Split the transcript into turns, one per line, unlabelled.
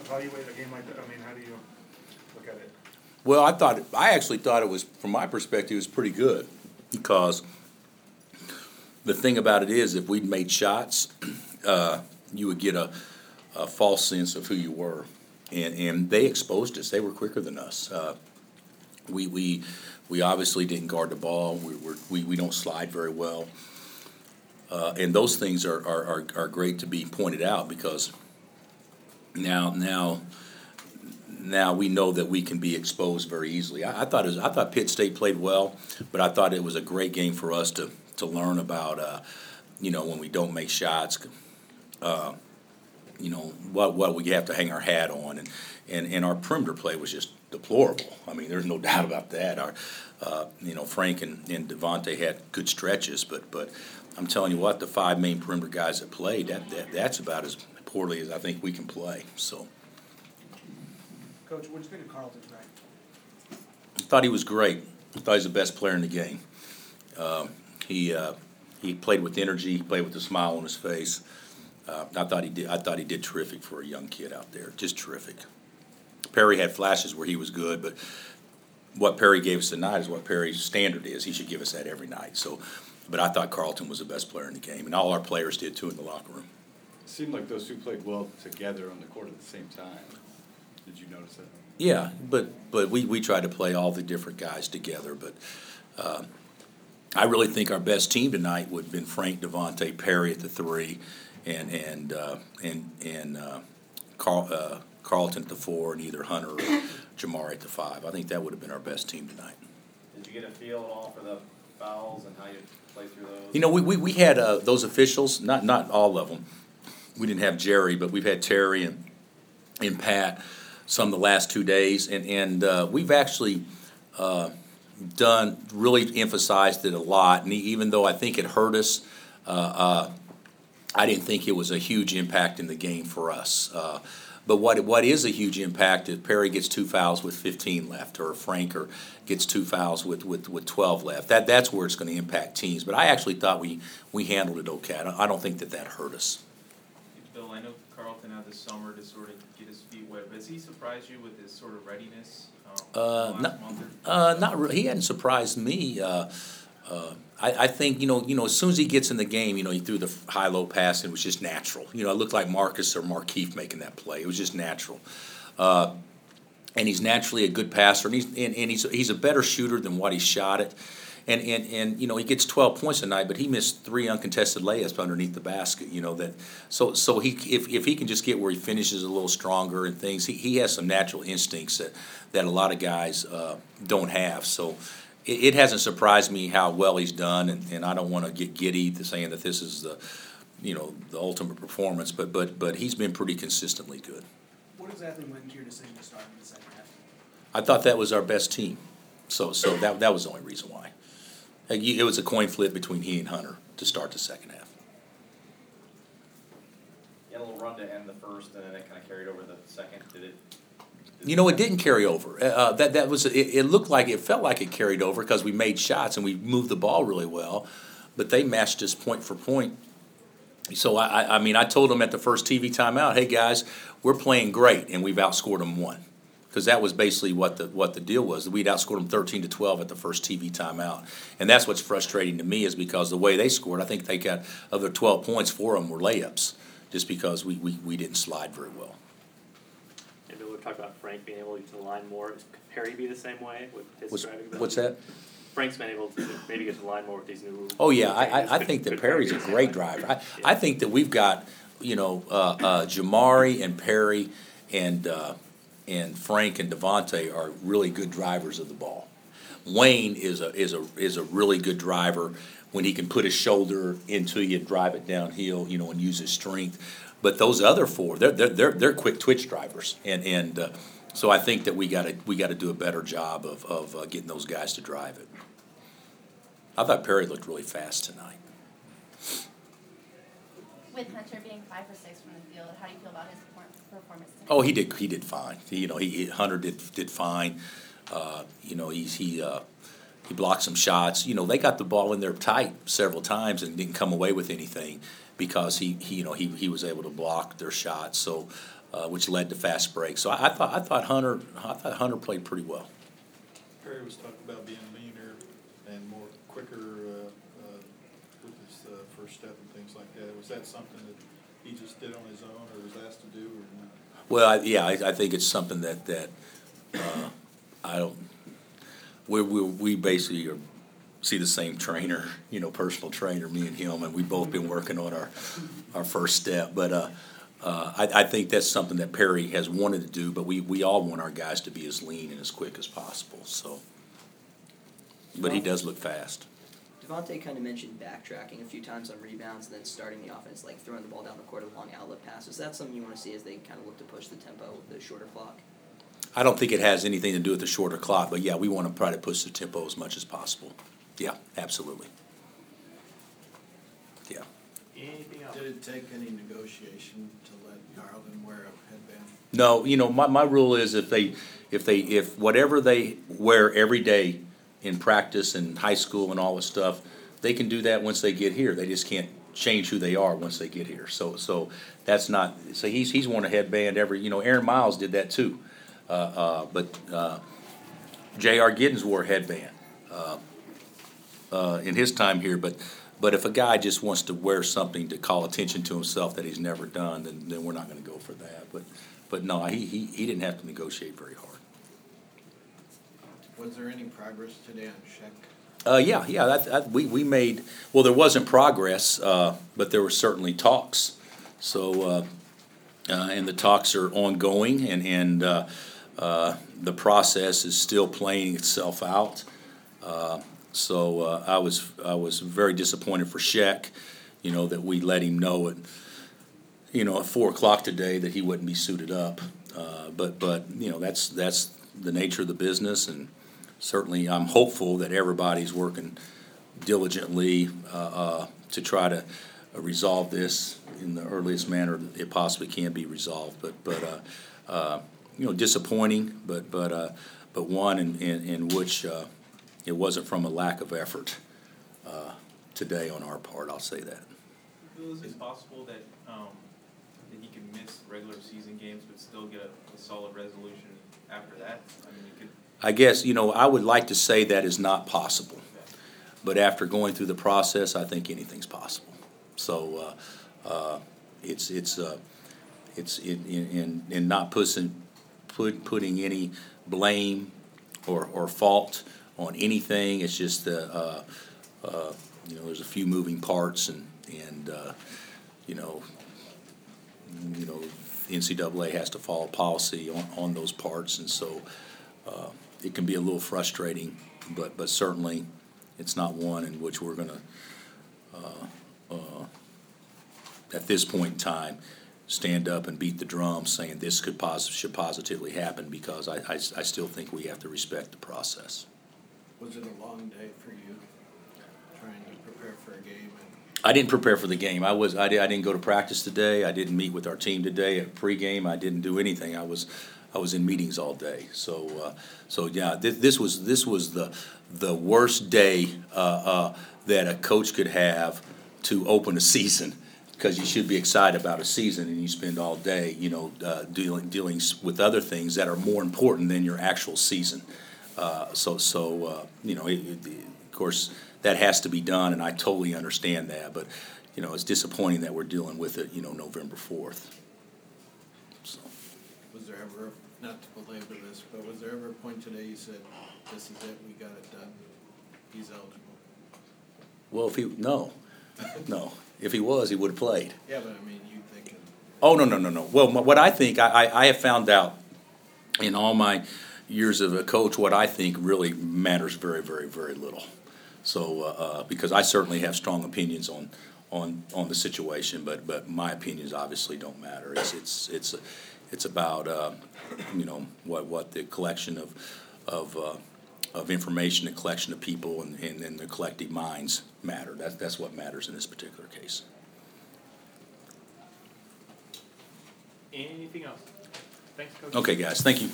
evaluate a game like that? I mean, how do you look at it?
Well, I thought I actually thought it was, from my perspective, it was pretty good because the thing about it is, if we'd made shots, uh, you would get a, a false sense of who you were, and and they exposed us. They were quicker than us. Uh, we we we obviously didn't guard the ball. We were, we we don't slide very well, uh, and those things are, are are are great to be pointed out because now now now we know that we can be exposed very easily. I, I thought was, I thought Pitt State played well, but I thought it was a great game for us to to learn about. Uh, you know, when we don't make shots, uh, you know what what we have to hang our hat on, and and and our perimeter play was just deplorable. I mean, there's no doubt about that. Our uh, you know Frank and, and Devontae had good stretches, but but I'm telling you what, the five main perimeter guys that played that, that that's about as poorly as I think we can play. So.
Coach, what did you think of Carlton tonight?
I thought he was great. I thought he was the best player in the game. Uh, he uh, he played with energy. He played with a smile on his face. Uh, I thought he did. I thought he did terrific for a young kid out there. Just terrific. Perry had flashes where he was good, but what Perry gave us tonight is what Perry's standard is. He should give us that every night. So, but I thought Carlton was the best player in the game, and all our players did too in the locker room.
It seemed like those two played well together on the court at the same time. Did you notice that?
Yeah, but but we, we try to play all the different guys together. But uh, I really think our best team tonight would have been Frank Devontae Perry at the three, and and uh, and and uh, Carl, uh, Carlton at the four, and either Hunter or Jamar at the five. I think that would have been our best team tonight.
Did you get a feel at all for the fouls and how you play through those?
You know, we, we, we had uh, those officials, not not all of them. We didn't have Jerry, but we've had Terry and and Pat some of the last two days, and and uh, we've actually uh, done really emphasized it a lot. And even though I think it hurt us, uh, uh, I didn't think it was a huge impact in the game for us. Uh, but what what is a huge impact is Perry gets two fouls with 15 left, or Franker gets two fouls with, with, with 12 left. That that's where it's going to impact teams. But I actually thought we we handled it okay. I don't, I don't think that that hurt us.
Bill, I know Carlton had this summer to sort of get his feet wet, but has he surprised you with his sort of readiness uh,
Uh, not, uh, not re- he hadn't surprised me. Uh, uh, I, I think you know, you know, as soon as he gets in the game, you know, he threw the high low pass and it was just natural. You know, it looked like Marcus or Markieff making that play. It was just natural. Uh, and he's naturally a good passer, and he's and, and he's he's a better shooter than what he shot it. And, and, and you know he gets 12 points tonight, but he missed three uncontested layups underneath the basket. You know that, so so he if, if he can just get where he finishes a little stronger and things, he, he has some natural instincts that, that a lot of guys uh, don't have. So it, it hasn't surprised me how well he's done, and, and I don't want to get giddy to saying that this is the you know the ultimate performance, but but but he's been pretty consistently good.
What exactly went into your decision to start in the second half?
I thought that was our best team, so so that that was the only reason why. It was a coin flip between he and Hunter to start the second half.
You had a little run to end the first, and then it kind of carried over the second. Did it? did
You know, it didn't carry over. Uh, Uh, that that was it, it. Looked like it felt like it carried over because we made shots and we moved the ball really well, but they matched us point for point. So I, I, I mean, I told them at the first TV timeout, "Hey guys, we're playing great, and we've outscored them one." Because that was basically what the what the deal was. We'd outscored them thirteen to twelve at the first TV timeout, and that's what's frustrating to me is because the way they scored, I think they got of their twelve points, four of them were layups, just because we, we, we didn't slide very well.
Maybe we've talked about Frank being able to the line more. Could Perry be the same way with his
What's,
driving ability?
what's that?
Frank's been able to maybe get to the line more with these new.
Oh yeah, I. I, I think that Perry's a great driver. I,
Yeah.
I think that we've got you know uh, uh, Jamari and Perry and uh, and Frank and Devontae are really good drivers of the ball. Wayne is a is a is a really good driver when he can put his shoulder into you and drive it downhill, you know, and use his strength. But those other four, they're they're they're, they're quick twitch drivers, and and uh, so I think that we got to we got to do a better job of of uh, getting those guys to drive it. I thought Perry looked really fast tonight.
With Hunter being five for six from the field, how do you feel about his performance tonight?
Oh, he did. He did fine. He, you know, he, he Hunter did did fine. Uh, you know, he's he uh, he blocked some shots. You know, they got the ball in there tight several times and didn't come away with anything because he, he you know he, he was able to block their shots. So uh, which led to fast breaks. So I, I thought, I thought Hunter, I thought Hunter played pretty well.
Perry was talking about being leaner and more quicker, uh, uh, with his, uh, first step and things like that. Was that something that he just did on his own or was asked to do or not?
Well, I, yeah, I, I think it's something that, that, uh, I don't, we, we, we basically are, see the same trainer, you know, personal trainer, me and him, and we've both been working on our, our first step, but, uh, uh, I, I think that's something that Perry has wanted to do, but we, we all want our guys to be as lean and as quick as possible, so. But he does look fast.
Devontae kind of mentioned backtracking a few times on rebounds and then starting the offense, like throwing the ball down the court with long outlet passes. Is that something you want to see as they kind of look to push the tempo with the shorter clock?
I don't think it has anything to do with the shorter clock, but yeah, we want to try to push the tempo as much as possible. Yeah, absolutely. Yeah.
Anything else?
Did it take any negotiation to let Garland wear a headband?
No, you know, my, my rule is if they, if they, if whatever they wear every day in practice and high school and all this stuff, they can do that once they get here. They just can't change who they are once they get here. So, so that's not, so he's, he's worn a headband every, you know, Aaron Miles did that too. Uh, uh, but, uh, J.R. Giddens wore a headband, uh, uh, in his time here, but, but if a guy just wants to wear something to call attention to himself that he's never done, then, then we're not gonna go for that. But, but no, he, he, he didn't have to negotiate very hard.
Was there any progress today on Cheick?
Uh, yeah, yeah, that, that, we, we made, well, there wasn't progress, uh, but there were certainly talks. So, uh, uh, and the talks are ongoing and, and, uh, the process is still playing itself out. So, I was, I was very disappointed for Cheick, you know, that we let him know at, you know, at four o'clock today that he wouldn't be suited up. Uh, but, but, you know, that's, that's the nature of the business and certainly I'm hopeful that everybody's working diligently, uh, uh, to try to resolve this in the earliest manner it possibly can be resolved. But, but, uh, you know, disappointing, but, but, but one in, in, in which, it wasn't from a lack of effort, today on our part, I'll say that.
It possible that, um, that he could miss regular season games but still get a, a solid resolution after that? I mean, you could,
I guess, you know, I would like to say that is not possible. But after going through the process, I think anything's possible. So, uh, uh, it's, it's, uh, it's in, in, in not pushing, put, putting any blame or, or fault on anything. It's just, uh, uh, you know, there's a few moving parts and, and, uh, you know, you know, NCAA has to follow policy on, on those parts, and so, uh, it can be a little frustrating, but, but certainly, it's not one in which we're gonna, uh, uh, at this point in time, stand up and beat the drum saying this could pos- should positively happen, because I, I, I still think we have to respect the process.
Was it a long day for you, trying to prepare for a game and?
I didn't prepare for the game. I was I, did, I didn't go to practice today. I didn't meet with our team today at pregame. I didn't do anything. I was I was in meetings all day. So uh, so yeah, this, this was this was the the worst day uh, uh, that a coach could have to open a season because you should be excited about a season and you spend all day you know uh, dealing dealing with other things that are more important than your actual season. Uh, so so uh, you know it, it, of course that has to be done, and I totally understand that. But you know, it's disappointing that we're dealing with it. You know, November fourth. So,
Was there ever, not to belabor this, but was there ever a point today you said, this is it, we got it done? He's eligible?
well, if he no, no, if he was, he would have played.
Yeah, but I mean, you thinking,
Oh no no no no. Well, what I think I, I, I have found out in all my years of a coach, what I think really matters very very very little. So uh, uh, because I certainly have strong opinions on on on the situation, but but my opinions obviously don't matter. It's it's it's it's about uh, you know what what the collection of of uh, of information, the collection of people, and, and, and the collective minds matter. That's that's what matters in this particular case.
Anything else? Thanks, Coach.
Okay, guys, thank you.